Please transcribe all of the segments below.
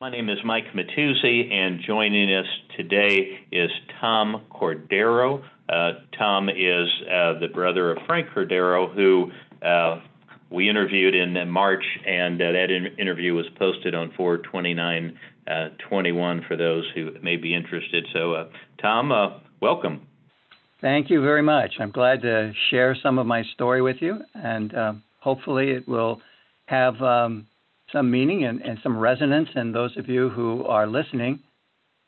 My name is Mike Matuzzi, and joining us today is Tom Cordaro. Uh, Tom is uh, the brother of Frank Cordaro, who uh, we interviewed in March, and uh, that in- interview was posted on 429 uh, 21 for those who may be interested. So, uh, Tom, welcome. Thank you very much. I'm glad to share some of my story with you, and hopefully it will have um, some meaning and, and some resonance And those of you who are listening.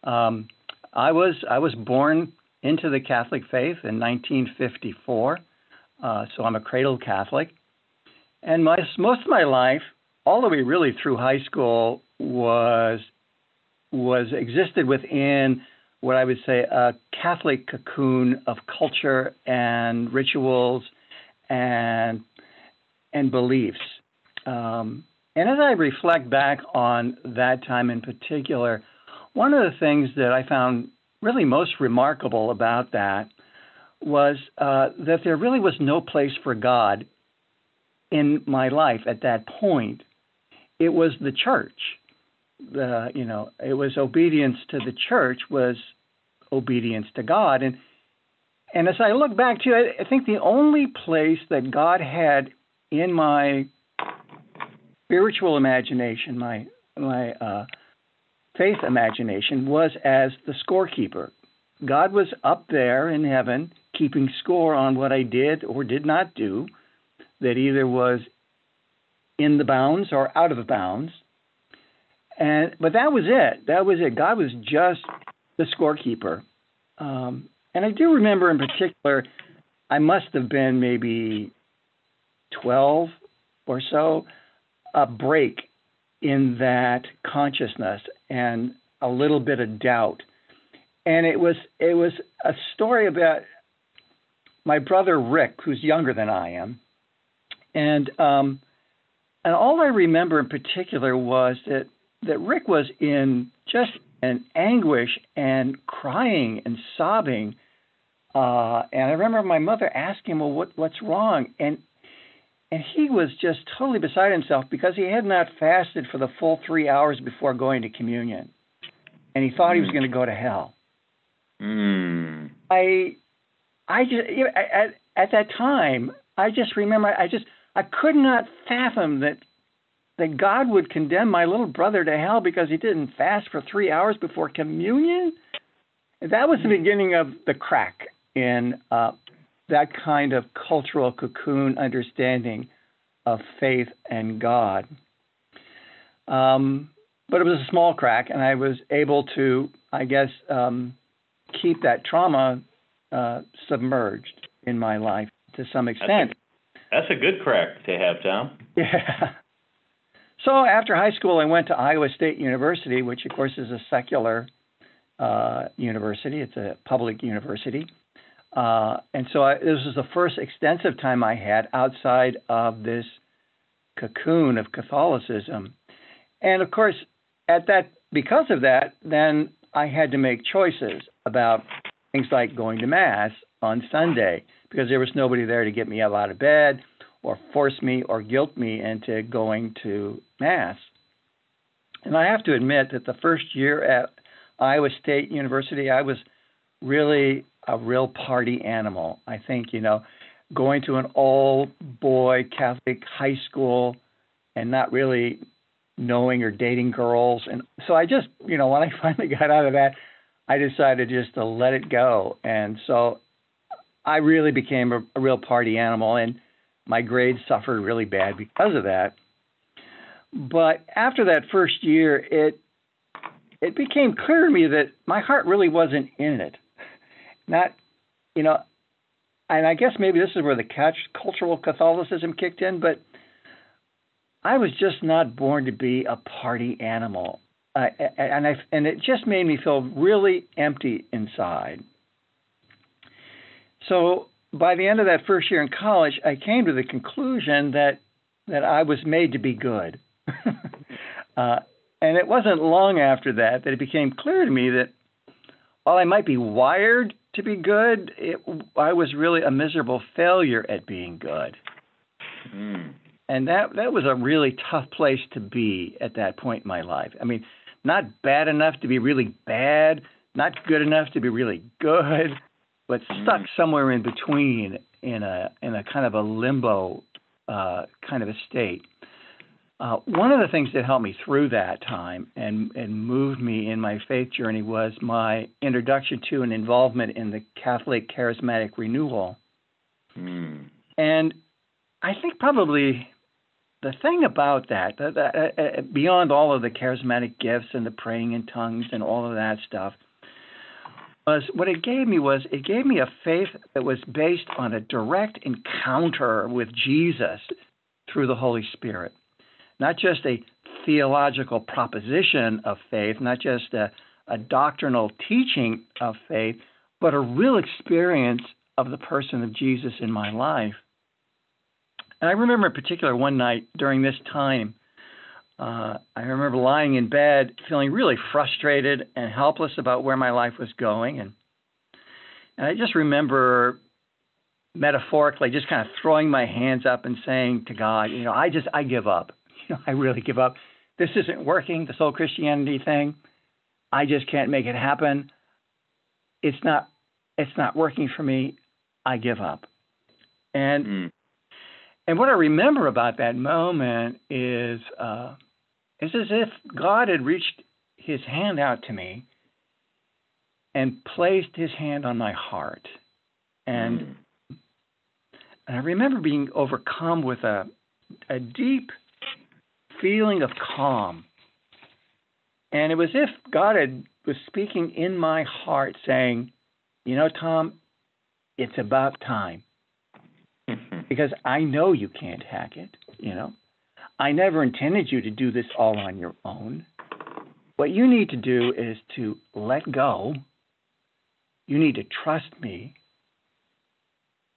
Um, I was I was born into the Catholic faith in 1954, uh, so I'm a cradle Catholic, and my most of my life, all the way really through high school, was was existed within what I would say a Catholic cocoon of culture and rituals and and beliefs. Um, and as I reflect back on that time in particular, one of the things that I found really most remarkable about that was uh, that there really was no place for God in my life at that point. It was the church. The you know it was obedience to the church was obedience to God, and and as I look back to it, I think the only place that God had in my spiritual imagination, my my uh, faith imagination, was as the scorekeeper. God was up there in heaven keeping score on what I did or did not do, that either was in the bounds or out of the bounds. And but that was it. That was it. God was just the scorekeeper. Um, and I do remember in particular, I must have been maybe 12 or so a break in that consciousness and a little bit of doubt. And it was it was a story about my brother Rick, who's younger than I am, and um, and all I remember in particular was that that Rick was in just an anguish and crying and sobbing. Uh, and I remember my mother asking him, "Well, what what's wrong?" And and he was just totally beside himself because he had not fasted for the full three hours before going to communion, and he thought mm. he was hmm. going to go to hell. Mm. I, I just you know, at at that time, I just remember I just I could not fathom that that God would condemn my little brother to hell because he didn't fast for three hours before communion. That was the hmm. beginning of the crack in uh, that kind of cultural cocoon understanding of faith and God. Um, but it was a small crack, and I was able to, I guess, um, keep that trauma uh, submerged in my life to some extent. That's a, that's a good crack to have, Tom. Yeah. So after high school, I went to Iowa State University, which of course is a secular uh, university. It's a public university. Uh, and so I, this was the first extensive time I had outside of this cocoon of Catholicism. And of course, at that, because of that, then I had to make choices about things like going to Mass on Sunday because there was nobody there to get me up out of bed or force me or guilt me into going to Mass. And I have to admit that the first year at Iowa State University, I was really a real party animal. I think, you know, going to an all boy Catholic high school and not really knowing or dating girls. And so I just, you know, when I finally got out of that, I decided just to let it go. And so I really became a, a real party animal and my grades suffered really bad because of that. But after that first year, it it became clear to me that my heart really wasn't in it not, you know, and I guess maybe this is where the catch, cultural Catholicism kicked in, but I was just not born to be a party animal. Uh, and I and it just made me feel really empty inside. So by the end of that first year in college, I came to the conclusion that that I was made to be good. uh, and it wasn't long after that that it became clear to me that while I might be wired to be good, it, I was really a miserable failure at being good. Mm. And that that was a really tough place to be at that point in my life. I mean, not bad enough to be really bad, not good enough to be really good, but stuck Mm. somewhere in between in a in a kind of a limbo uh, kind of a state. Uh, one of the things that helped me through that time and, and moved me in my faith journey was my introduction to and involvement in the Catholic Charismatic Renewal. Mm. And I think probably the thing about that, that, that uh, uh, beyond all of the charismatic gifts and the praying in tongues and all of that stuff, was what it gave me was it gave me a faith that was based on a direct encounter with Jesus through the Holy Spirit. Not just a theological proposition of faith, not just a, a doctrinal teaching of faith, but a real experience of the person of Jesus in my life. And I remember in particular one night during this time, uh, I remember lying in bed feeling really frustrated and helpless about where my life was going. And, and I just remember metaphorically just kind of throwing my hands up and saying to God, you know, I just, I give up. You know, I really give up. This isn't working, this whole Christianity thing. I just can't make it happen. It's not, it's not working for me. I give up. And Mm. and what I remember about that moment is uh, it's as if God had reached His hand out to me and placed His hand on my heart, and Mm. and I remember being overcome with a a deep feeling of calm, and it was as if God had was speaking in my heart, saying, "You know, Tom, it's about time." Mm-hmm. because I know you can't hack it, you know. I never intended you to do this all on your own. What you need to do is to let go. You need to trust me.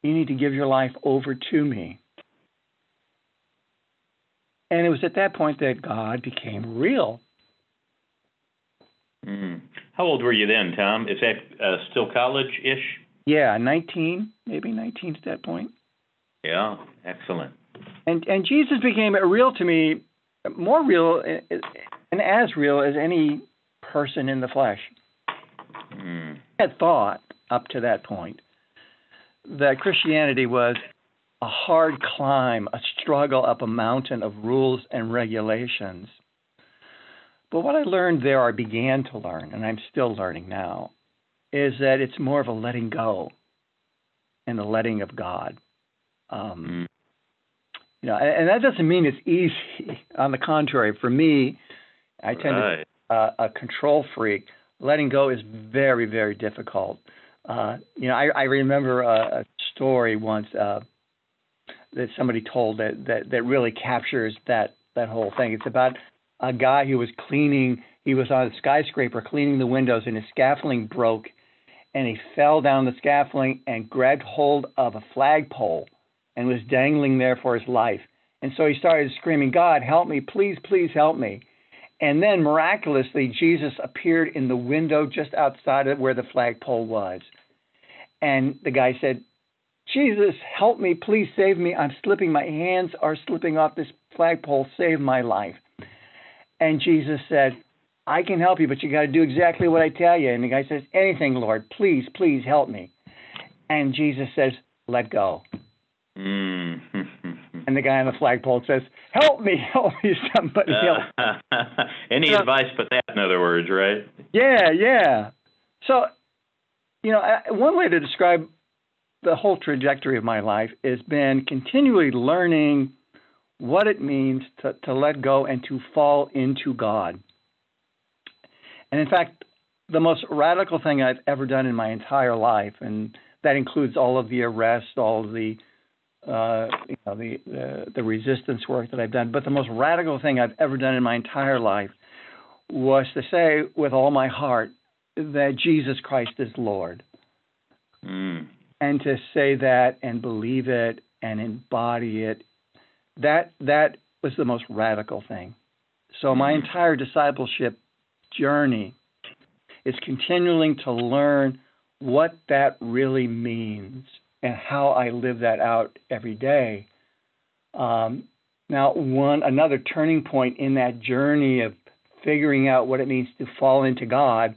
You need to give your life over to me. And it was at that point that God became real. Mm. How old were you then, Tom? Is that uh, still college-ish? Yeah, 19, maybe 19 at that point. Yeah, excellent. And and Jesus became real to me, more real and as real as any person in the flesh. Mm. I had thought up to that point that Christianity was a hard climb, a struggle up a mountain of rules and regulations. But what I learned there, I began to learn, and I'm still learning now, is that it's more of a letting go and the letting of God. Um, Mm. you know, and, and that doesn't mean it's easy. On the contrary, for me, I tend to Right. uh, a control freak. Letting go is very, very difficult. Uh, you know, I, I remember a, a story once uh, that somebody told that, that that really captures that that whole thing. It's about a guy who was cleaning. He was on a skyscraper cleaning the windows, and his scaffolding broke, and he fell down the scaffolding and grabbed hold of a flagpole, and was dangling there for his life. And so he started screaming, "God, help me! Please, please help me!" And then miraculously, Jesus appeared in the window just outside of where the flagpole was. And the guy said, Jesus, help me, please save me. I'm slipping. My hands are slipping off this flagpole. Save my life. And Jesus said, I can help you, but you got to do exactly what I tell you. And the guy says, Anything, Lord. Please, please help me. And Jesus says, Let go. Mm. And the guy on the flagpole says, Help me, help me, somebody help. Any So- advice but that, in other words, right? Yeah, yeah. So, you know, one way to describe the whole trajectory of my life has been continually learning what it means to, to let go and to fall into God. And in fact, the most radical thing I've ever done in my entire life, and that includes all of the arrests, all of the uh, you know the, the the resistance work that I've done, but the most radical thing I've ever done in my entire life was to say with all my heart that Jesus Christ is Lord, Mm. And to say that and believe it and embody it. That that was the most radical thing. So my Mhm. entire discipleship journey is continuing to learn what that really means and how I live that out every day. Um, now, one another turning point in that journey of figuring out what it means to fall into God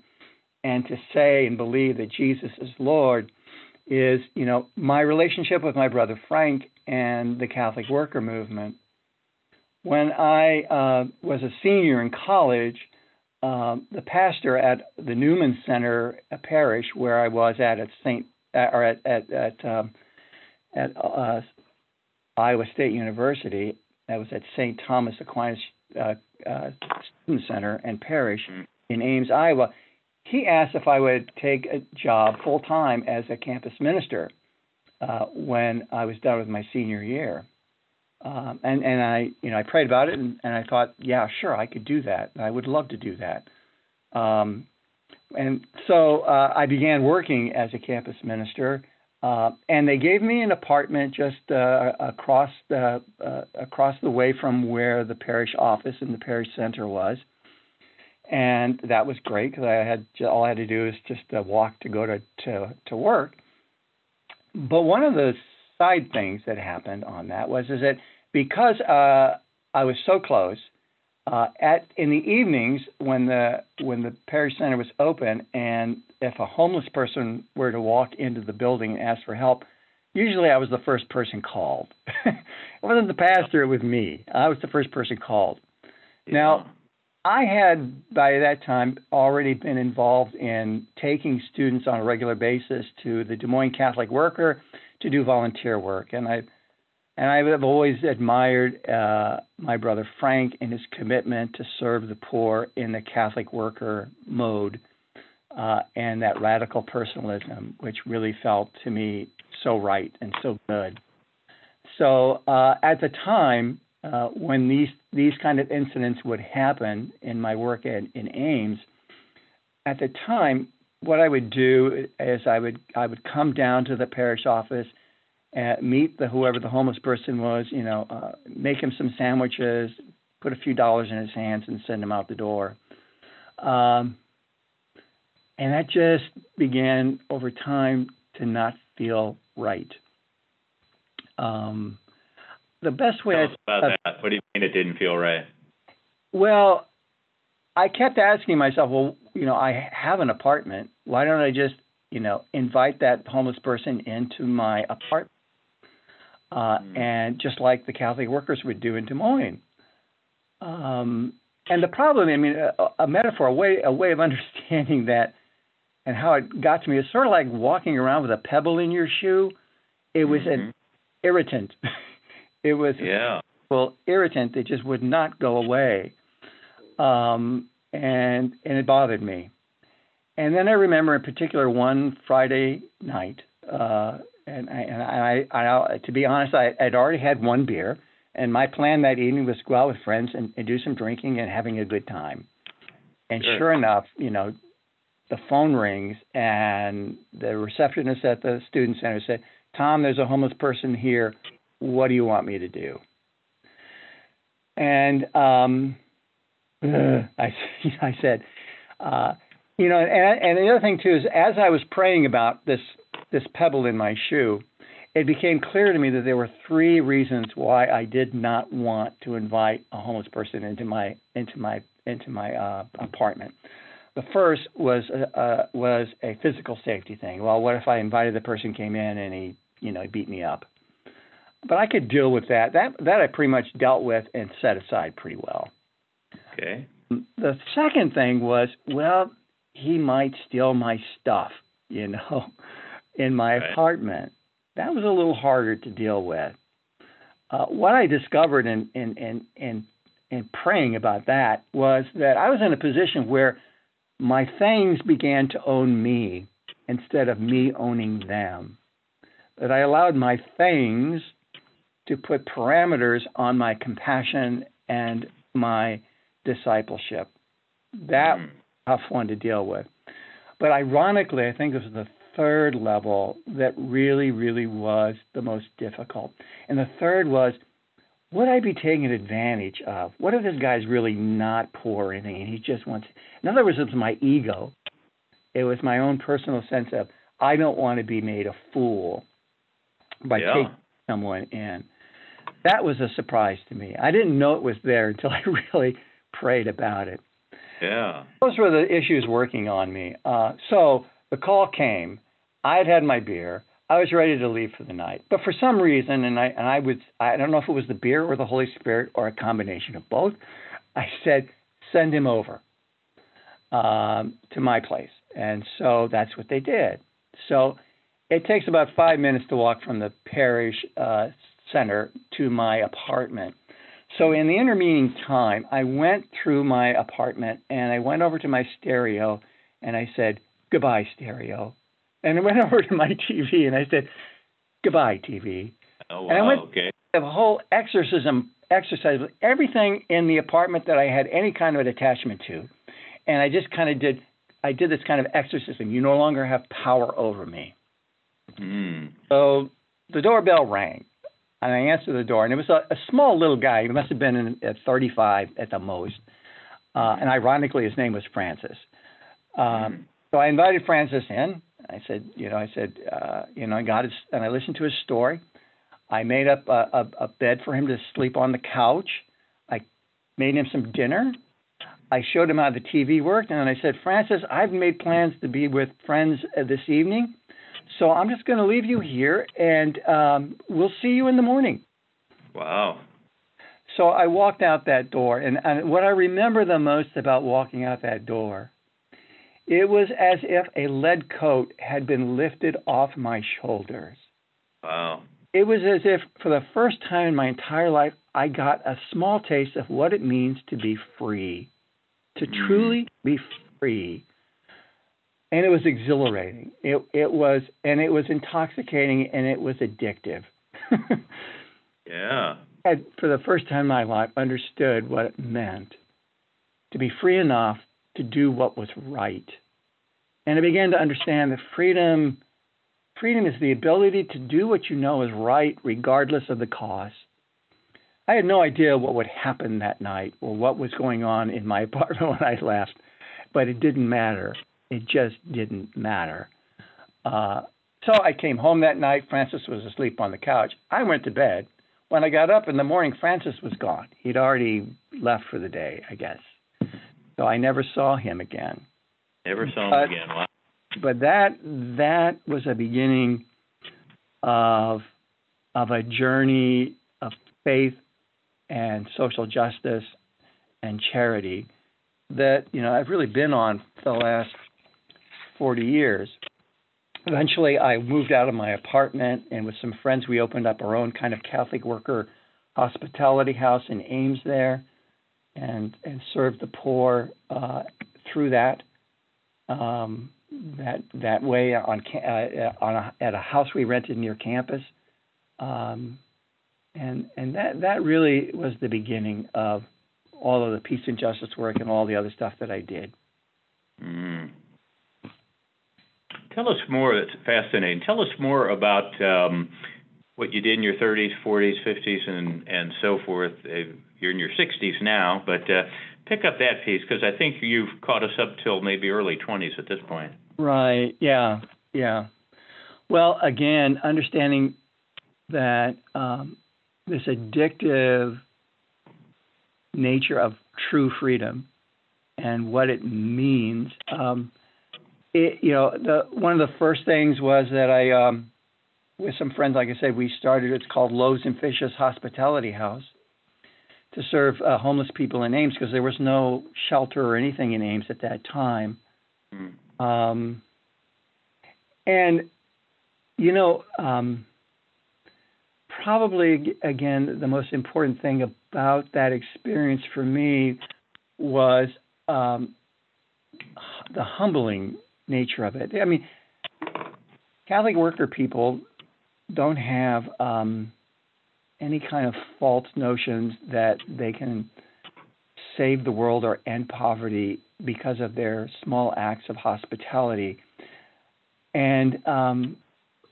and to say and believe that Jesus is Lord is, you know, my relationship with my brother Frank and the Catholic worker movement. When I uh, was a senior in college, um, the pastor at the Newman Center a parish where I was at at Saint or at at at, um, at uh, Iowa State University, that was at St. Thomas Aquinas uh, uh, Student Center and Parish mm-hmm. in Ames, Iowa. He asked if I would take a job full time as a campus minister uh, when I was done with my senior year. Um, and and I you know I prayed about it and, and I thought yeah sure I could do that. I would love to do that. Um, and so uh, I began working as a campus minister uh, and they gave me an apartment just uh, across the uh, across the way from where the parish office and the parish center was and that was great because I had all I had to do is just uh, walk to go to, to to work but one of the side things that happened on that was is that because uh, I was so close, uh, at in the evenings when the when the parish center was open, and if a homeless person were to walk into the building and ask for help, usually I was the first person called. it wasn't the pastor; it was me. I was the first person called. Yeah. Now, I had by that time already been involved in taking students on a regular basis to the Des Moines Catholic Worker to do volunteer work. And I and I have always admired uh, my brother Frank and his commitment to serve the poor in the Catholic worker mode uh, and that radical personalism, which really felt to me so right and so good. So uh, at the time uh, when these these kind of incidents would happen in my work at, in Ames, at the time what I would do is I would I would come down to the parish office uh, meet the whoever the homeless person was, you know, uh, make him some sandwiches, put a few dollars in his hands, and send him out the door. Um, and that just began over time to not feel right. Um, the best way Tell us about uh, that. What do you mean it didn't feel right? Well, I kept asking myself, well, you know, I have an apartment. Why don't I just, you know, invite that homeless person into my apartment? uh, mm. and just like the Catholic workers would do in Des Moines. Um, and the problem, I mean, a, a, metaphor, a way, a way of understanding that, and how it got to me is sort of like walking around with a pebble in your shoe. It was mm-hmm. an irritant. it was yeah. well irritant that just would not go away, um, and and it bothered me. And then I remember in particular one Friday night, uh, and I, and I, I, I to be honest, I, I'd already had one beer, and my plan that evening was to go out with friends and, and do some drinking and having a good time. And sure. sure enough, you know, the phone rings, and the receptionist at the student center said, "Tom, there's a homeless person here. What do you want me to do?" And um, I, I said, uh, you know, and, and the other thing too is, as I was praying about this this pebble in my shoe, it became clear to me that there were three reasons why I did not want to invite a homeless person into my into my into my uh, apartment. The first was uh, uh, was a physical safety thing. Well, what if I invited the person came in and he you know he beat me up? But I could deal with that. That that I pretty much dealt with and set aside pretty well. Okay. The second thing was well he might steal my stuff. You know in my right. apartment. That was a little harder to deal with. Uh, what I discovered in, in, in, in, in praying about that was that I was in a position where my things began to own me instead of me owning them. That I allowed my things to put parameters on my compassion and my discipleship. That mm. tough one to deal with. But ironically, I think this was the third level that really, really was the most difficult. And the third was, would I be taking advantage of? What if this guy's really not poor or anything and he just wants, in other words, it was my ego. It was my own personal sense of, I don't want to be made a fool by yeah. taking someone in. That was a surprise to me. I didn't know it was there until I really prayed about it. Yeah. Those were the issues working on me. Uh, so the call came. I had had my beer. I was ready to leave for the night, but for some reason, and I and I was I don't know if it was the beer or the Holy Spirit or a combination of both. I said, send him over um, to my place, and so that's what they did. So it takes about five minutes to walk from the parish uh, center to my apartment. So in the intervening time, I went through my apartment and I went over to my stereo and I said, Goodbye, stereo. And I went over to my TV and I said, Goodbye, TV. Oh, wow. And I went- okay. A whole exorcism exercise with everything in the apartment that I had any kind of an attachment to. And I just kind of did I did this kind of exorcism. You no longer have power over me. Mm. So the doorbell rang, and I answered the door, and it was a, a small little guy. He must have been in, at 35 at the most. Uh, and ironically, his name was Francis. Um, so I invited Francis in. I said, you know, I said, uh, you know, I got his, and I listened to his story. I made up a, a, a bed for him to sleep on the couch. I made him some dinner. I showed him how the TV worked, and then I said, Francis, I've made plans to be with friends uh, this evening. So I'm just going to leave you here, and um, we'll see you in the morning. Wow. So I walked out that door, and, and what I remember the most about walking out that door, it was as if a lead coat had been lifted off my shoulders. Wow. It was as if, for the first time in my entire life, I got a small taste of what it means to be free, to Mm. truly be free and it was exhilarating. It it was and it was intoxicating and it was addictive. Yeah. I, for the first time in my life, understood what it meant to be free enough to do what was right, and I began to understand that freedom freedom is the ability to do what you know is right, regardless of the cost. I had no idea what would happen that night or what was going on in my apartment when I left, but it didn't matter. It just didn't matter. Uh, so I came home that night. Francis was asleep on the couch. I went to bed. When I got up in the morning, Francis was gone. He'd already left for the day, I guess. So I never saw him again. Never saw him But- again. Wow. But that that was a beginning of of a journey of faith and social justice and charity that you know I've really been on for the last 40 years. Eventually, I moved out of my apartment, and with some friends, we opened up our own kind of Catholic worker hospitality house in Ames there, and and served the poor uh, through that. Um, that that way on uh, on a, at a house we rented near campus, um, and and that that really was the beginning of all of the peace and justice work and all the other stuff that I did. Mm. Tell us more. That's fascinating. Tell us more about um, what you did in your 30s, 40s, 50s, and and so forth. You're in your 60s now, but uh, pick up that piece because I think you've caught us up till maybe early 20s at this point. Right. Yeah. Yeah. Well, again, understanding that um, this addictive nature of true freedom and what it means. Um, it, you know, the one of the first things was that I, um, with some friends, like I said, we started. It's called Loaves and Fishes Hospitality House to serve uh, homeless people in Ames because there was no shelter or anything in Ames at that time. Mm. Um, and you know, um, probably again, the most important thing about that experience for me was um, the humbling nature of it. I mean, Catholic worker people don't have um, any kind of false notions that they can save the world or end poverty because of their small acts of hospitality. And um,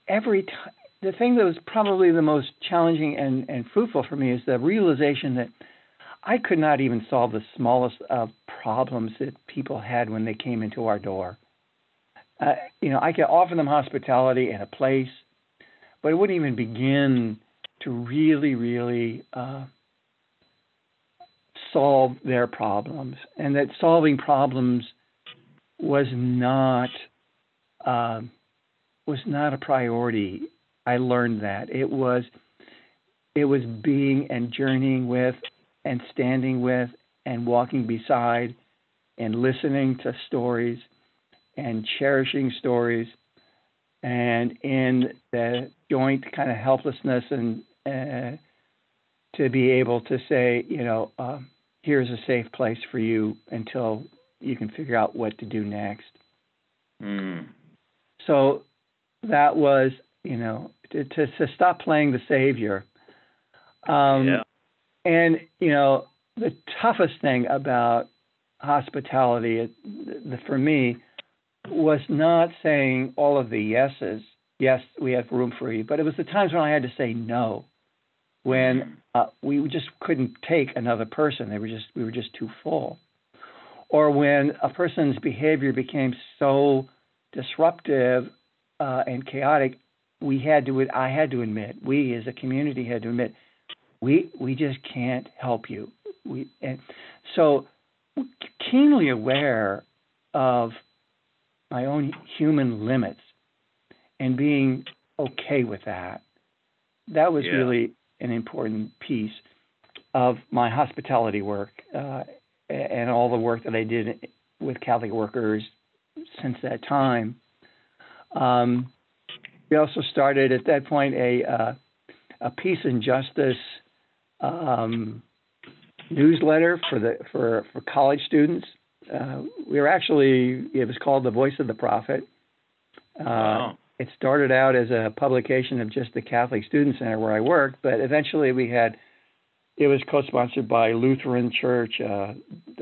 every time, the thing that was probably the most challenging and, and fruitful for me is the realization that I could not even solve the smallest of problems that people had when they came into our door. Uh, you know, I could offer them hospitality and a place, but it wouldn't even begin to really, really uh, solve their problems, and that solving problems was not uh, was not a priority. I learned that it was it was being and journeying with and standing with and walking beside and listening to stories and cherishing stories and in the joint kind of helplessness and uh, to be able to say, you know, uh, here's a safe place for you until you can figure out what to do next. Mm. So that was, you know, to, to, to stop playing the savior. Um, yeah. And, you know, the toughest thing about hospitality the, for me was not saying all of the yeses. Yes, we have room for you, but it was the times when I had to say no, when uh, we just couldn't take another person. They were just we were just too full, or when a person's behavior became so disruptive uh, and chaotic, we had to I had to admit we as a community had to admit we we just can't help you. We and so keenly aware of my own human limits and being okay with that. That was Yeah. really an important piece of my hospitality work uh, and all the work that I did with Catholic workers since that time. Um, we also started at that point a uh, a peace and justice um, newsletter for the for for college students. Uh, we were actually it was called the Voice of the Prophet. Uh, Wow. It started out as a publication of just the Catholic Student Center where I worked, but eventually we had it was co-sponsored by Lutheran Church, uh,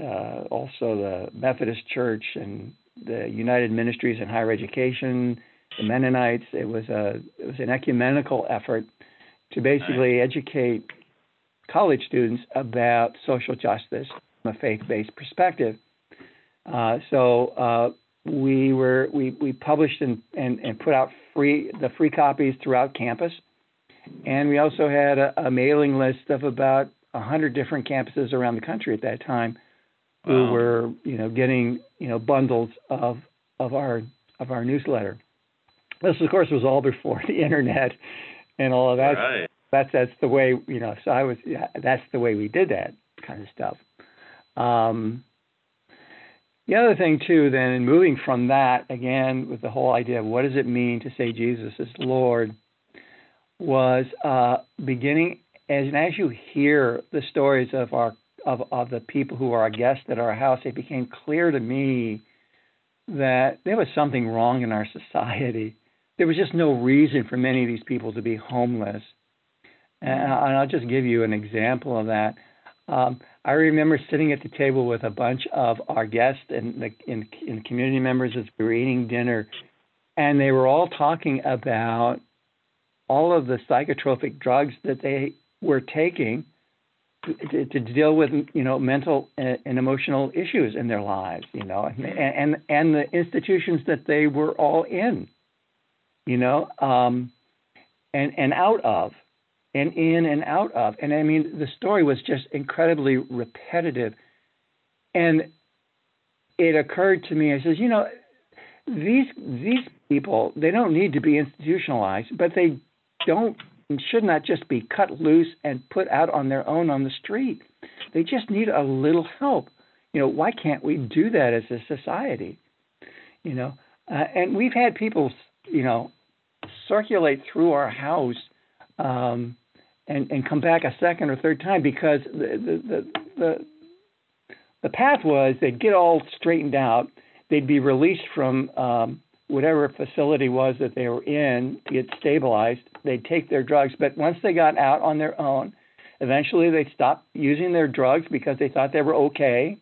uh, also the Methodist Church, and the United Ministries in Higher Education, the Mennonites. It was a it was an ecumenical effort to basically educate college students about social justice from a faith-based perspective. Uh, so uh, we were we, we published and, and, and put out free the free copies throughout campus, and we also had a, a mailing list of about hundred different campuses around the country at that time who were you know getting you know bundles of of our of our newsletter. This of course was all before the internet and all of that right. that's that's the way you know. So I was yeah, that's the way we did that kind of stuff. Um, the other thing too, then, in moving from that again with the whole idea of what does it mean to say Jesus is Lord, was uh, beginning as and as you hear the stories of our of of the people who are our guests at our house, it became clear to me that there was something wrong in our society. There was just no reason for many of these people to be homeless. And and I'll just give you an example of that. Um, I remember sitting at the table with a bunch of our guests and the in, in community members as we were eating dinner, and they were all talking about all of the psychotropic drugs that they were taking to, to deal with you know mental and and emotional issues in their lives, you know, and and, and the institutions that they were all in, you know, um, and and out of and in and out of. And I mean, the story was just incredibly repetitive. And it occurred to me, I says, you know, these these people, they don't need to be institutionalized, but they don't and should not just be cut loose and put out on their own on the street. They just need a little help. You know, why can't we do that as a society? You know, uh, and we've had people, you know, circulate through our house um, and and come back a second or third time because the the the the, path was they'd get all straightened out, they'd be released from um, whatever facility was that they were in to get stabilized. They'd take their drugs, but once they got out on their own, eventually they'd stop using their drugs because they thought they were okay.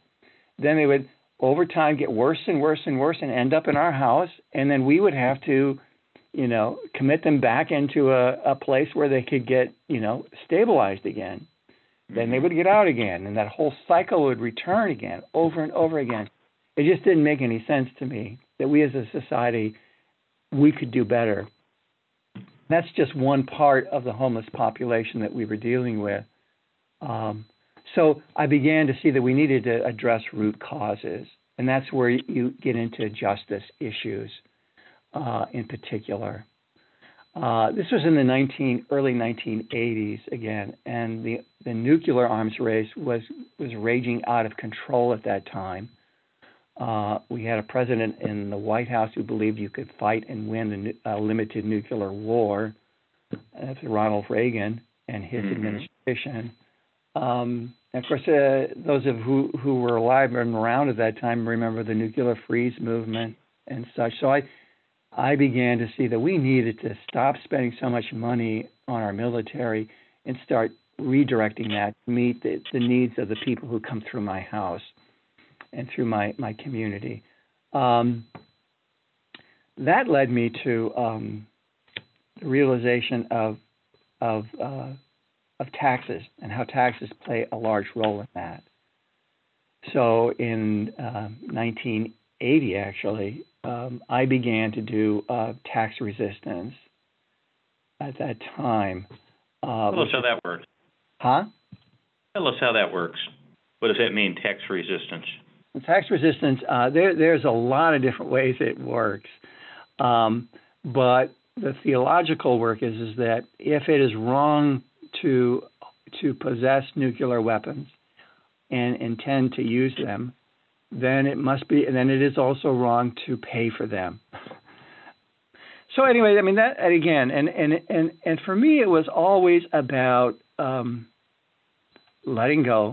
Then they would over time get worse and worse and worse and end up in our house, and then we would have to you know, commit them back into a, a place where they could get, you know, stabilized again. Then they would get out again, and that whole cycle would return again, over and over again. It just didn't make any sense to me that we as a society we could do better. That's just one part of the homeless population that we were dealing with. Um, so I began to see that we needed to address root causes, and that's where you get into justice issues uh, in particular. Uh, this was in the 19, early 1980s again, and the, the nuclear arms race was, was raging out of control at that time. Uh, we had a president in the White House who believed you could fight and win a, a limited nuclear war. That's Ronald Reagan and his mm-hmm. administration. Um, of course, uh, those of who who were alive and around at that time remember the nuclear freeze movement and such. So I I began to see that we needed to stop spending so much money on our military and start redirecting that to meet the, the needs of the people who come through my house and through my, my community. Um, that led me to um, the realization of, of, uh, of taxes and how taxes play a large role in that. So in uh, 1980, actually, um, I began to do uh, tax resistance at that time. Uh, Tell us how that works. Huh? Tell us how that works. What does that mean, tax resistance? Tax resistance, uh, there, there's a lot of different ways it works. Um, but the theological work is, is that if it is wrong to, to possess nuclear weapons and intend to use them, then it must be, and then it is also wrong to pay for them. So anyway, I mean that again, and and and and for me, it was always about um, letting go,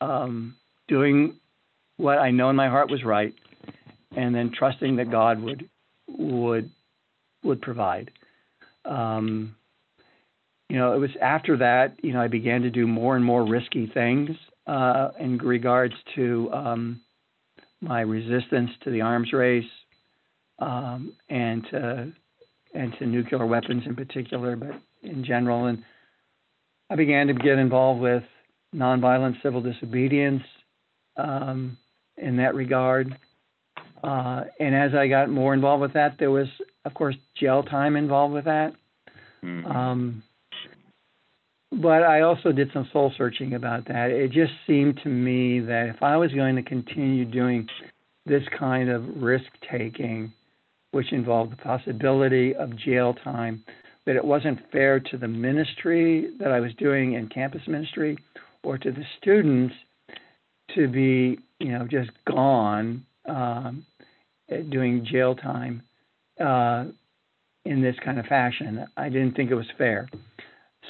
um, doing what I know in my heart was right, and then trusting that God would would would provide. Um, you know, it was after that, you know, I began to do more and more risky things uh, in regards to um, my resistance to the arms race um, and to and to nuclear weapons in particular, but in general. And I began to get involved with nonviolent civil disobedience um, in that regard. Uh, and as I got more involved with that, there was, of course, jail time involved with that. Mm-hmm. Um, but I also did some soul searching about that. It just seemed to me that if I was going to continue doing this kind of risk taking, which involved the possibility of jail time, that it wasn't fair to the ministry that I was doing in campus ministry or to the students to be, you know, just gone um, doing jail time uh, in this kind of fashion. I didn't think it was fair.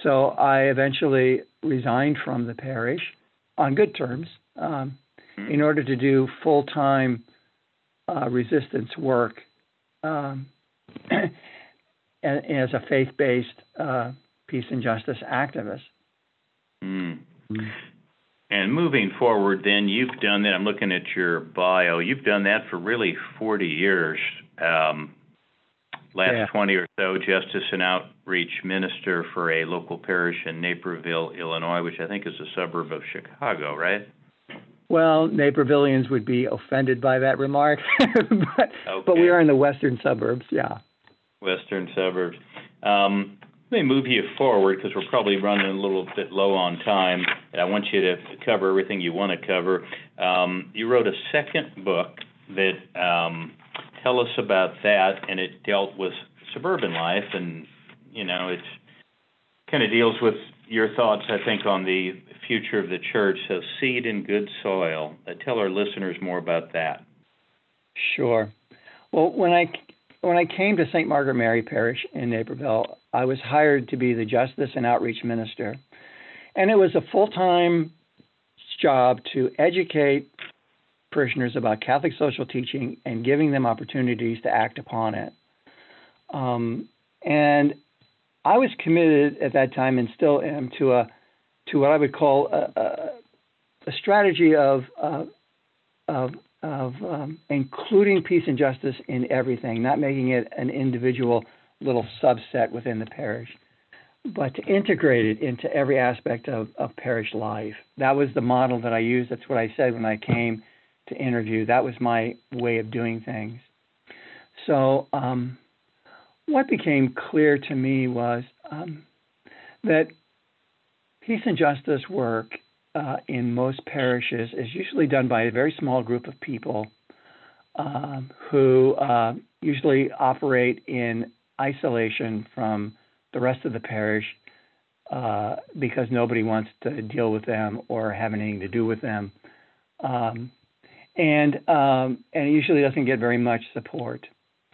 So I eventually resigned from the parish on good terms um, hmm. in order to do full time uh, resistance work um, as a faith based uh, peace and justice activist. Mm. And moving forward, then you've done that. I'm looking at your bio. You've done that for really 40 years. Um, last yeah. 20 or so, justice and outreach minister for a local parish in Naperville, Illinois, which I think is a suburb of Chicago, right? Well, Napervillians would be offended by that remark, but, okay. but we are in the western suburbs, yeah. Western suburbs. Um, let me move you forward because we're probably running a little bit low on time. And I want you to cover everything you want to cover. Um, you wrote a second book that um, tell us about that, and it dealt with suburban life, and you know, it kind of deals with your thoughts, I think, on the future of the church. So, seed in good soil. Uh, tell our listeners more about that. Sure. Well, when I when I came to St. Margaret Mary Parish in Naperville, I was hired to be the justice and outreach minister, and it was a full time job to educate parishioners about Catholic social teaching and giving them opportunities to act upon it. Um, and I was committed at that time, and still am, to a to what I would call a, a, a strategy of uh, of, of um, including peace and justice in everything, not making it an individual little subset within the parish, but to integrate it into every aspect of, of parish life. That was the model that I used. That's what I said when I came to interview. That was my way of doing things. So, um, what became clear to me was um, that peace and justice work uh, in most parishes is usually done by a very small group of people um, who uh, usually operate in isolation from the rest of the parish uh, because nobody wants to deal with them or have anything to do with them. Um, and um, and it usually doesn't get very much support.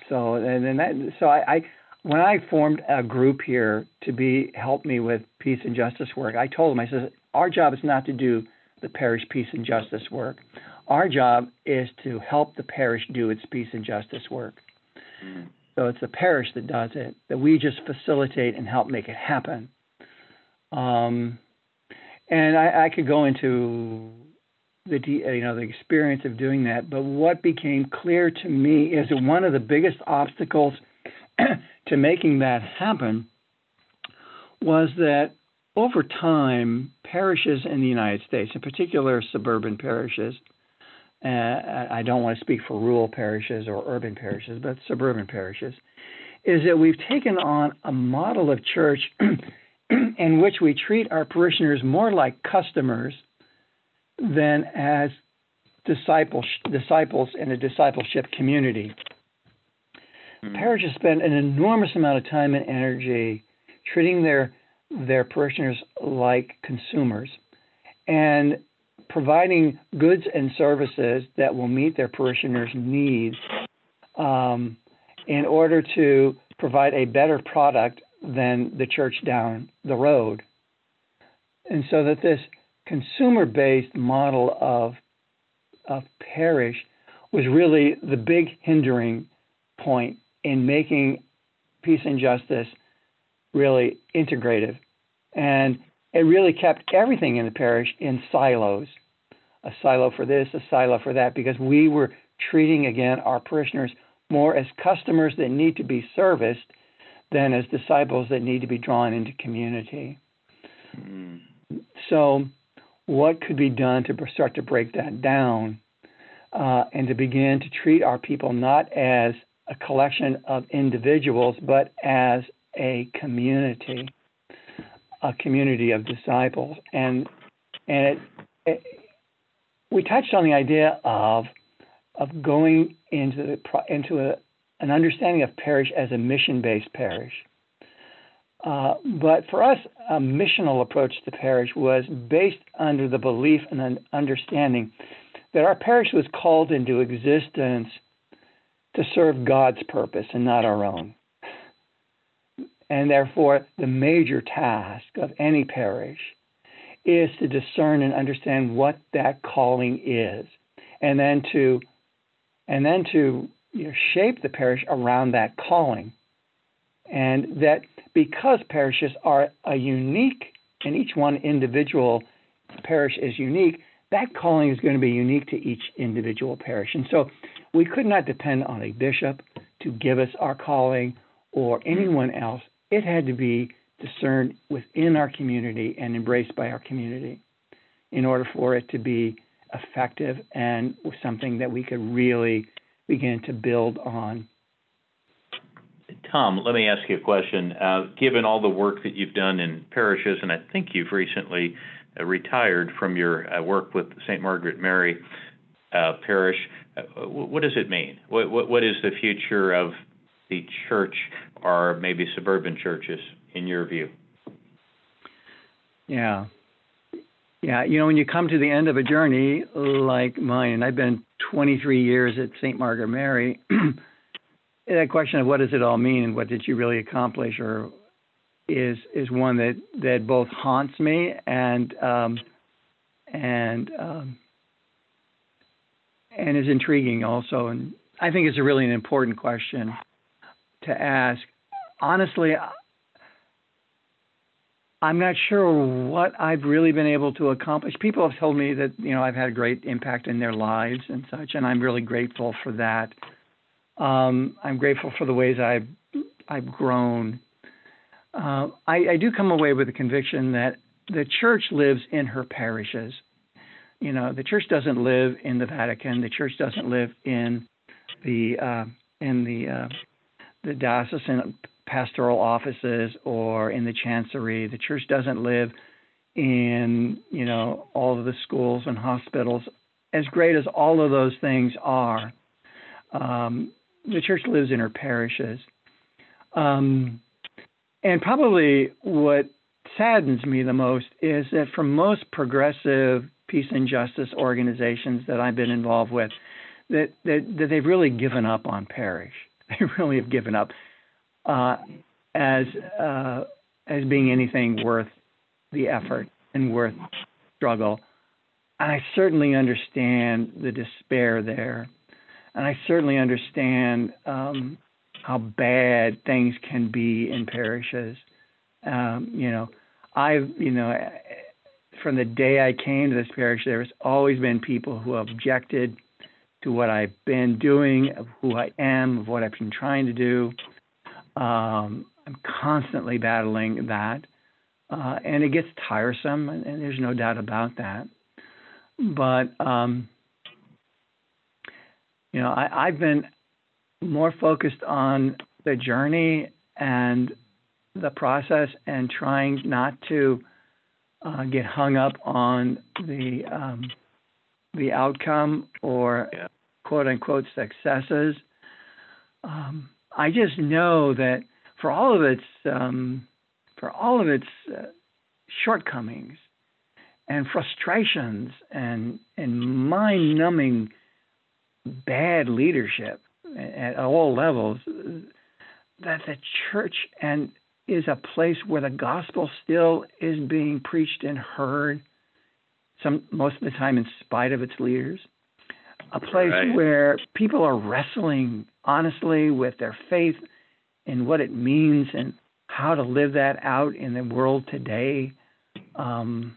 So and then that so I, I when I formed a group here to be help me with peace and justice work, I told them I said our job is not to do the parish peace and justice work. Our job is to help the parish do its peace and justice work. Mm. So it's the parish that does it, that we just facilitate and help make it happen. Um, and I, I could go into the you know the experience of doing that, but what became clear to me is that one of the biggest obstacles to making that happen was that over time, parishes in the United States, in particular suburban parishes, uh, I don't want to speak for rural parishes or urban parishes, but suburban parishes, is that we've taken on a model of church in which we treat our parishioners more like customers than as disciples, disciples in a discipleship community. Mm-hmm. Parishes spend an enormous amount of time and energy treating their their parishioners like consumers and providing goods and services that will meet their parishioners' needs um, in order to provide a better product than the church down the road. And so that this consumer based model of, of parish was really the big hindering point in making peace and justice really integrative. And it really kept everything in the parish in silos a silo for this, a silo for that, because we were treating, again, our parishioners more as customers that need to be serviced than as disciples that need to be drawn into community. Mm. So, what could be done to start to break that down uh, and to begin to treat our people not as a collection of individuals, but as a community, a community of disciples. And and it, it, we touched on the idea of of going into the, into a, an understanding of parish as a mission-based parish. Uh, but for us, a missional approach to parish was based under the belief and an understanding that our parish was called into existence to serve God's purpose and not our own. And therefore, the major task of any parish is to discern and understand what that calling is, and then to and then to you know, shape the parish around that calling. And that because parishes are a unique, and each one individual parish is unique, that calling is going to be unique to each individual parish. And so we could not depend on a bishop to give us our calling or anyone else. It had to be discerned within our community and embraced by our community in order for it to be effective and something that we could really begin to build on. Tom, let me ask you a question. Uh, given all the work that you've done in parishes, and I think you've recently uh, retired from your uh, work with St. Margaret Mary uh, Parish, uh, what does it mean? What, what, what is the future of the church or maybe suburban churches? in your view? Yeah. Yeah, you know, when you come to the end of a journey like mine, and I've been 23 years at St. Margaret Mary, that question of what does it all mean and what did you really accomplish, or is is one that that both haunts me and um, and um, and is intriguing also. And I think it's a really an important question to ask. Honestly, I'm not sure what I've really been able to accomplish. People have told me that you know I've had a great impact in their lives and such, and I'm really grateful for that. Um, I'm grateful for the ways I've I've grown. Uh, I, I do come away with the conviction that the church lives in her parishes. You know, the church doesn't live in the Vatican. The church doesn't live in the uh, in the uh, the diocesan pastoral offices or in the chancery. The church doesn't live in you know all of the schools and hospitals. As great as all of those things are, um, the church lives in her parishes. Um, and probably what saddens me the most is that for most progressive peace and justice organizations that I've been involved with, that, that, that they've really given up on parish. They really have given up uh, as uh, as being anything worth the effort and worth struggle. And I certainly understand the despair there, and I certainly understand um, how bad things can be in parishes. Um, you know, I've you know from the day I came to this parish, there's always been people who objected to what I've been doing, of who I am, of what I've been trying to do. Um, I'm constantly battling that, uh, and it gets tiresome, and, and, there's no doubt about that. But um, you know, I, I've been more focused on the journey and the process, and trying not to uh, get hung up on the um, the outcome or yeah. quote unquote successes. Um, I just know that for all of its um, for all of its uh, shortcomings and frustrations and and mind-numbing bad leadership at all levels, that the church and is a place where the gospel still is being preached and heard some most of the time in spite of its leaders a place right. where people are wrestling honestly with their faith and what it means and how to live that out in the world today. Um,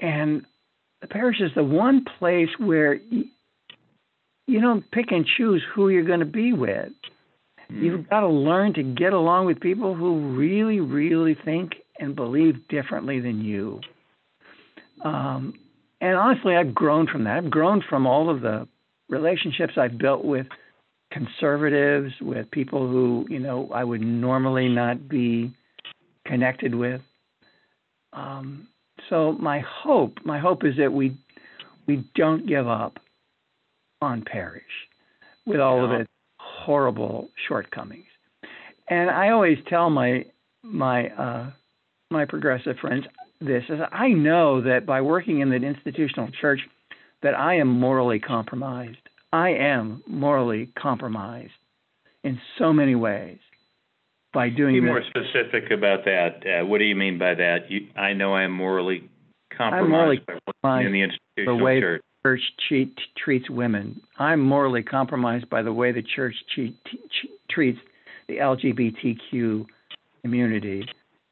and the parish is the one place where you, don't pick and choose who you're going to be with. Mm. You've got to learn to get along with people who really, really think and believe differently than you. Um, and honestly, I've grown from that. I've grown from all of the relationships I've built with conservatives, with people who you know I would normally not be connected with. Um, so my hope, my hope is that we we don't give up on parish with all yeah. of its horrible shortcomings. And I always tell my my uh, my progressive friends this is I know that by working in the institutional church that I am morally compromised. I am morally compromised in so many ways by doing. Be more specific about that. Uh, what do you mean by that? You, I know I am morally compromised morally working in the institutional the way church. Church cheat, treats women. I'm morally compromised by the way the church cheat, treats the LGBTQ community.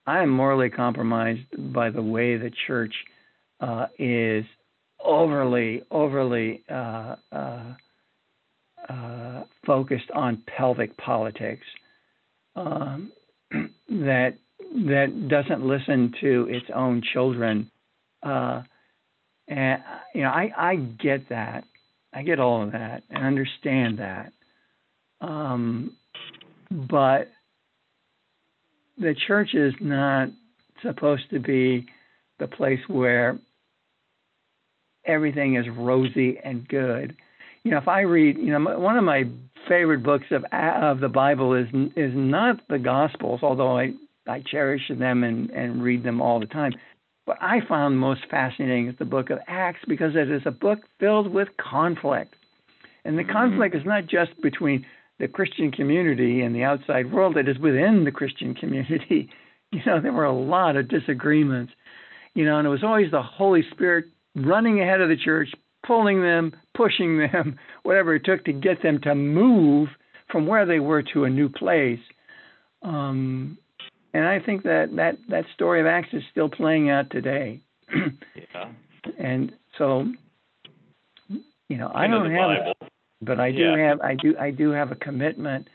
I am morally compromised by the way the church uh, is overly, overly uh, uh, uh, focused on pelvic politics um, that that doesn't listen to its own children. And you know, I, I get that. I get all of that and understand that. Um, but the church is not supposed to be the place where everything is rosy and good. You know, if I read, you know, one of my favorite books of of the Bible is is not the Gospels, although I I cherish them and and read them all the time. But I found most fascinating is the book of Acts because it is a book filled with conflict, and the mm-hmm. conflict is not just between the Christian community and the outside world; it is within the Christian community. You know, there were a lot of disagreements. You know, and it was always the Holy Spirit running ahead of the church, pulling them, pushing them, whatever it took to get them to move from where they were to a new place. Um, and I think that, that that story of Acts is still playing out today. yeah. And so, you know, I don't have, Bible. but I do yeah. have, I do, I do have a commitment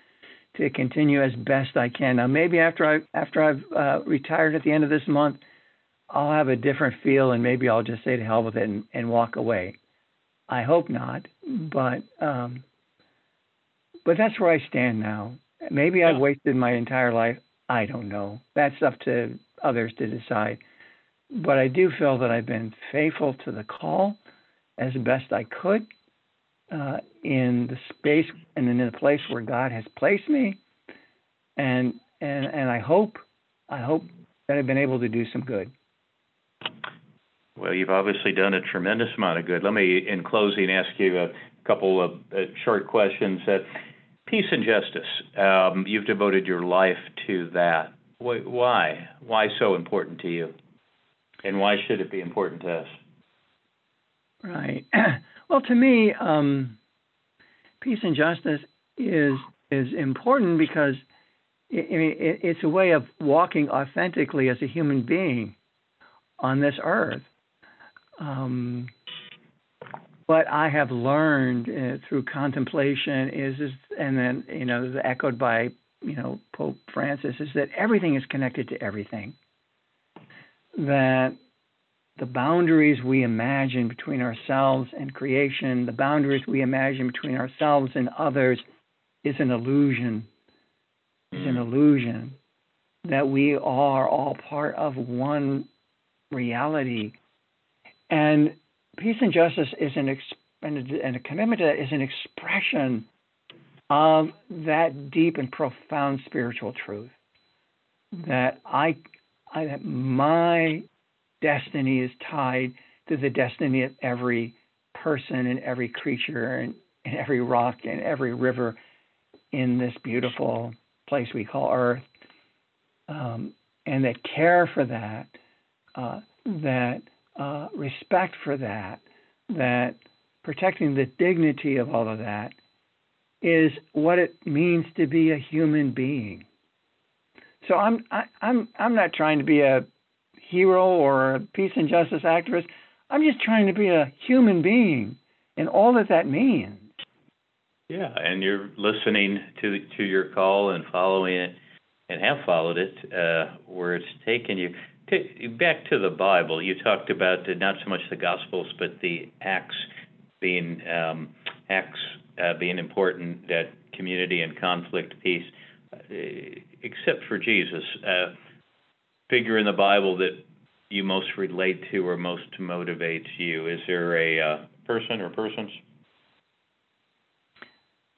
to continue as best I can. Now, maybe after I after I've uh, retired at the end of this month, I'll have a different feel and maybe I'll just say to hell with it and, and walk away. I hope not, but um, but that's where I stand now. Maybe yeah. I've wasted my entire life. I don't know. That's up to others to decide. but I do feel that I've been faithful to the call as best I could uh, in the space and in the place where God has placed me, and and and I hope I hope that I've been able to do some good. Well, you've obviously done a tremendous amount of good. Let me, in closing, ask you a couple of uh, short questions. Uh, peace and justice. Um, you've devoted your life to that. Why? Why so important to you? And why should it be important to us? Right. Well, to me, um, peace and justice is is important because I mean it, it's a way of walking authentically as a human being on this earth. Um, what I have learned uh, through contemplation is, is, and then you know, echoed by you know Pope Francis, is that everything is connected to everything. That the boundaries we imagine between ourselves and creation, the boundaries we imagine between ourselves and others, is an illusion. Is an illusion that we are all part of one reality. And peace and justice is an ex- and, a, and a commitment to that is an expression of that deep and profound spiritual truth. That I, I that my destiny is tied to the destiny of every person and every creature and, and every rock and every river in this beautiful place we call Earth. Um, and that care for that, uh, that uh, respect for that, that protecting the dignity of all of that is what it means to be a human being. So I'm I, I'm I'm not trying to be a hero or a peace and justice activist. I'm just trying to be a human being and all that that means. Yeah, and you're listening to to your call and following it, and have followed it uh, where it's taken you. Back to the Bible, you talked about not so much the Gospels, but the Acts being um, Acts uh, being important, that community and conflict peace. Uh, except for Jesus, uh, figure in the Bible that you most relate to or most motivates you? Is there a uh, person or persons?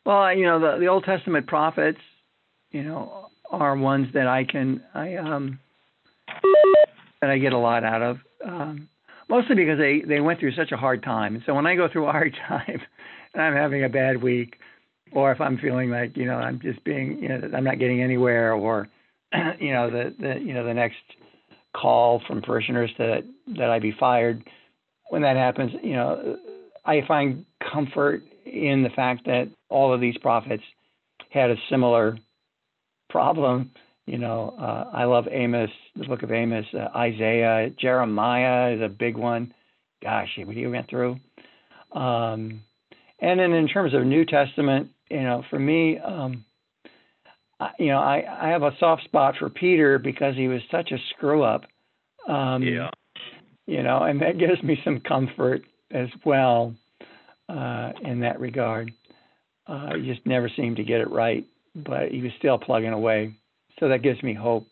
Well, you know, the, the Old Testament prophets, you know, are ones that I can I um that I get a lot out of. Um, mostly because they they went through such a hard time. And so when I go through a hard time and I'm having a bad week, or if I'm feeling like you know I'm just being you know I'm not getting anywhere, or you know the the you know the next call from parishioners that that I be fired. When that happens, you know, I find comfort in the fact that all of these prophets had a similar problem. You know, uh, I love Amos, the book of Amos, uh, Isaiah, Jeremiah is a big one. Gosh, what you went through. Um, and then in terms of New Testament, you know, for me, um, you know, I, I have a soft spot for Peter because he was such a screw up. Um, yeah. You know, and that gives me some comfort as well uh, in that regard. Uh, he just never seemed to get it right, but he was still plugging away. So that gives me hope.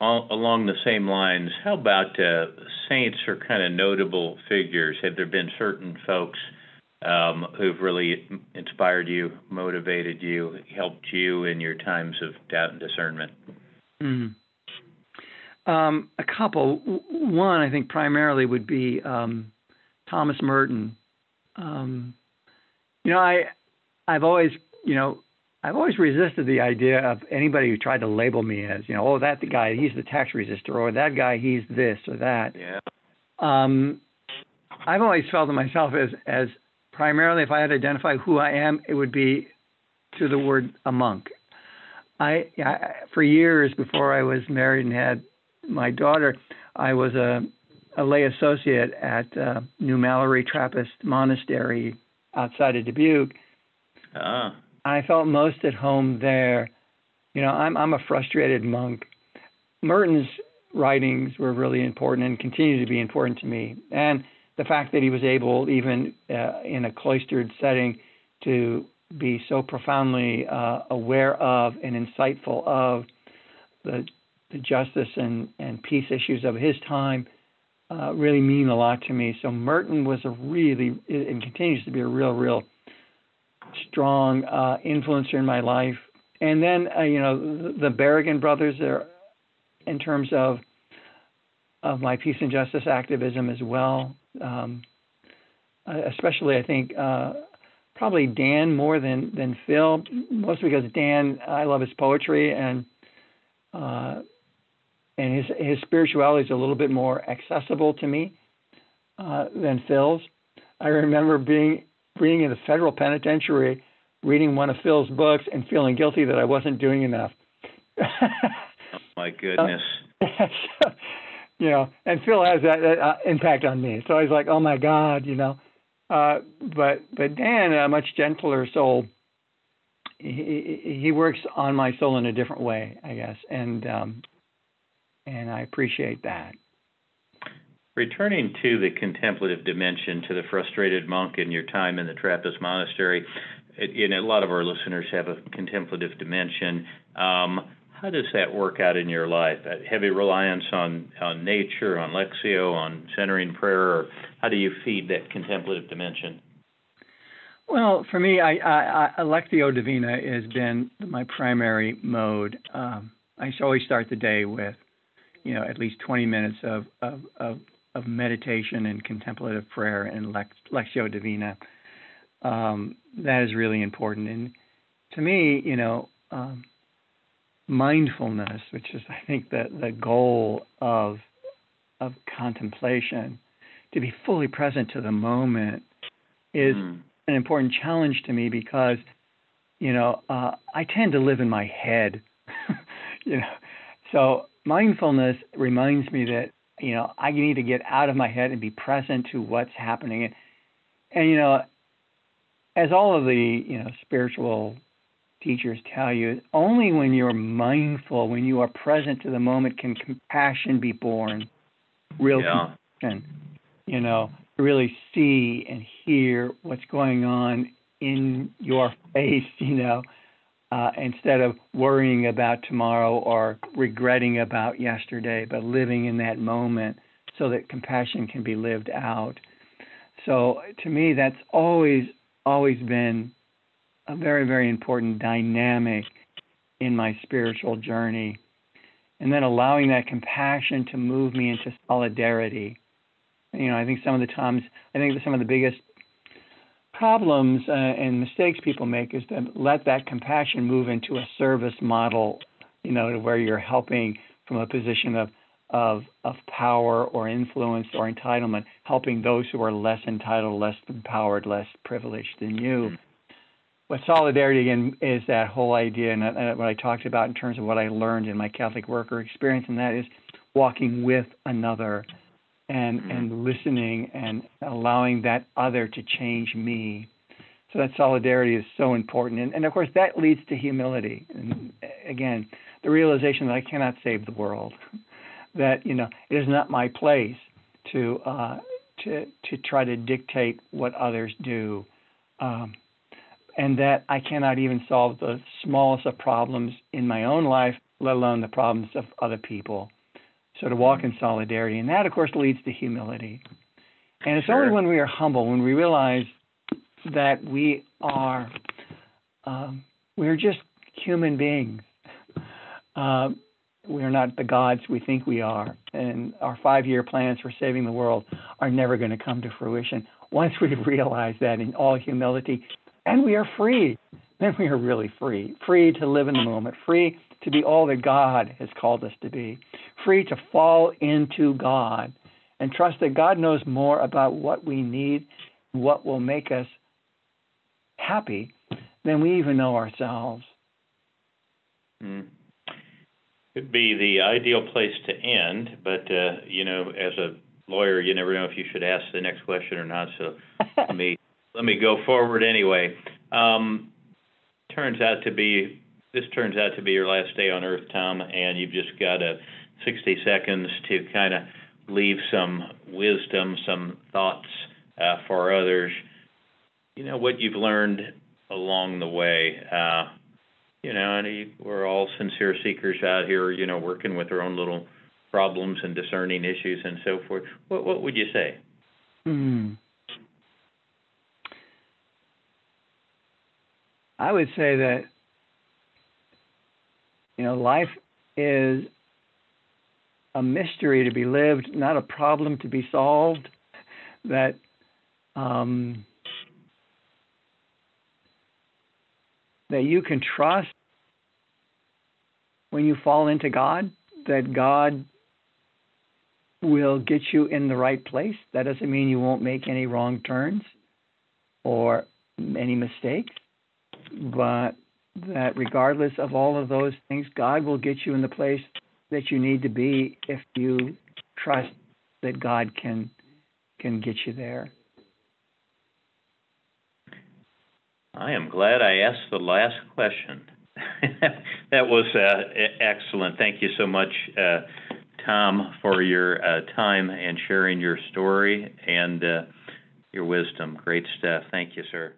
All, along the same lines, how about uh, saints or kind of notable figures? Have there been certain folks? um, who've really inspired you, motivated you, helped you in your times of doubt and discernment? Mm. Um, a couple. One, I think, primarily would be um, Thomas Merton. Um, you know, I, I've always, you know, I've always resisted the idea of anybody who tried to label me as, you know, oh, that the guy, he's the tax resistor, or that guy, he's this or that. Yeah. Um, I've always felt of myself as as primarily, if I had to identify who I am, it would be to the word a monk. I, I for years before I was married and had my daughter, I was a, a lay associate at uh, New Melleray Trappist Monastery outside of Dubuque. Ah. I felt most at home there. You know, I'm I'm a frustrated monk. Merton's writings were really important and continue to be important to me. And the fact that he was able, even uh, in a cloistered setting, to be so profoundly uh, aware of and insightful of the the justice and, and peace issues of his time uh, really mean a lot to me. So Merton was a really and continues to be a real, real strong uh, influencer in my life. And then uh, you know the, the Berrigan brothers are in terms of of my peace and justice activism as well. Um, especially, I think uh, probably Dan more than than Phil, mostly because Dan, I love his poetry and uh, and his his spirituality is a little bit more accessible to me uh, than Phil's. I remember being being in the federal penitentiary, reading one of Phil's books, and feeling guilty that I wasn't doing enough. oh my goodness. Uh, you know, and Phil has that, that uh, impact on me. So I was like, oh my God, you know. Uh, but but Dan, a much gentler soul. He, he works on my soul in a different way, I guess, and um, and I appreciate that. Returning to the contemplative dimension, to the frustrated monk in your time in the Trappist monastery, and a lot of our listeners have a contemplative dimension. Um, how does that work out in your life? A heavy reliance on, on nature, on Lectio, on centering prayer, how do you feed that contemplative dimension? Well, for me, I, I, I Lectio Divina has been my primary mode. Um, I always start the day with, you know, at least 20 minutes of, of, of, of meditation and contemplative prayer and Lectio Divina. Um, that is really important. And to me, you know, um, mindfulness, which is I think the the goal of of contemplation, to be fully present to the moment, is mm. an important challenge to me because, you know, uh, I tend to live in my head, you know, so mindfulness reminds me that you know I need to get out of my head and be present to what's happening, and, and you know, as all of the you know spiritual teachers tell you only when you're mindful, when you are present to the moment, can compassion be born. Real yeah. compassion, you know, really see and hear what's going on in your face, you know, uh, instead of worrying about tomorrow or regretting about yesterday, but living in that moment so that compassion can be lived out. So to me, that's always, always been a very, very important dynamic in my spiritual journey. And then allowing that compassion to move me into solidarity. You know, I think some of the times, I think some of the biggest problems uh, and mistakes people make is to let that compassion move into a service model, you know, where you're helping from a position of of of power or influence or entitlement, helping those who are less entitled, less empowered, less privileged than you. Mm-hmm what solidarity again is that whole idea and, and what I talked about in terms of what I learned in my Catholic worker experience, and that is walking with another and mm-hmm. and listening and allowing that other to change me. So that solidarity is so important, and, and of course that leads to humility. And again, the realization that I cannot save the world, that you know it is not my place to uh, to to try to dictate what others do. Um, and that I cannot even solve the smallest of problems in my own life, let alone the problems of other people. So to walk in solidarity, and that of course leads to humility. And it's sure. only when we are humble, when we realize that we are um, we're just human beings. Uh, we are not the gods we think we are, and our five-year plans for saving the world are never going to come to fruition. Once we realize that in all humility, and we are free. Then we are really free, free to live in the moment, free to be all that God has called us to be, free to fall into God and trust that God knows more about what we need, what will make us happy than we even know ourselves. Mm. Could be the ideal place to end, but uh, you know, as a lawyer, you never know if you should ask the next question or not. So let me let me go forward anyway. Um, turns out to be this turns out to be your last day on Earth, Tom, and you've just got a 60 seconds to kind of leave some wisdom, some thoughts uh, for others. You know what you've learned along the way. Uh, you know, and we're all sincere seekers out here, you know, working with our own little problems and discerning issues and so forth. What what would you say? Hmm. I would say that you know life is a mystery to be lived, not a problem to be solved. That um, that you can trust when you fall into God, that God will get you in the right place. That doesn't mean you won't make any wrong turns or any mistakes, but that regardless of all of those things, God will get you in the place that you need to be if you trust that God can can get you there. I am glad I asked the last question. that was uh, excellent. Thank you so much, uh, Tom, for your uh, time and sharing your story and uh, your wisdom. Great stuff. Thank you, sir.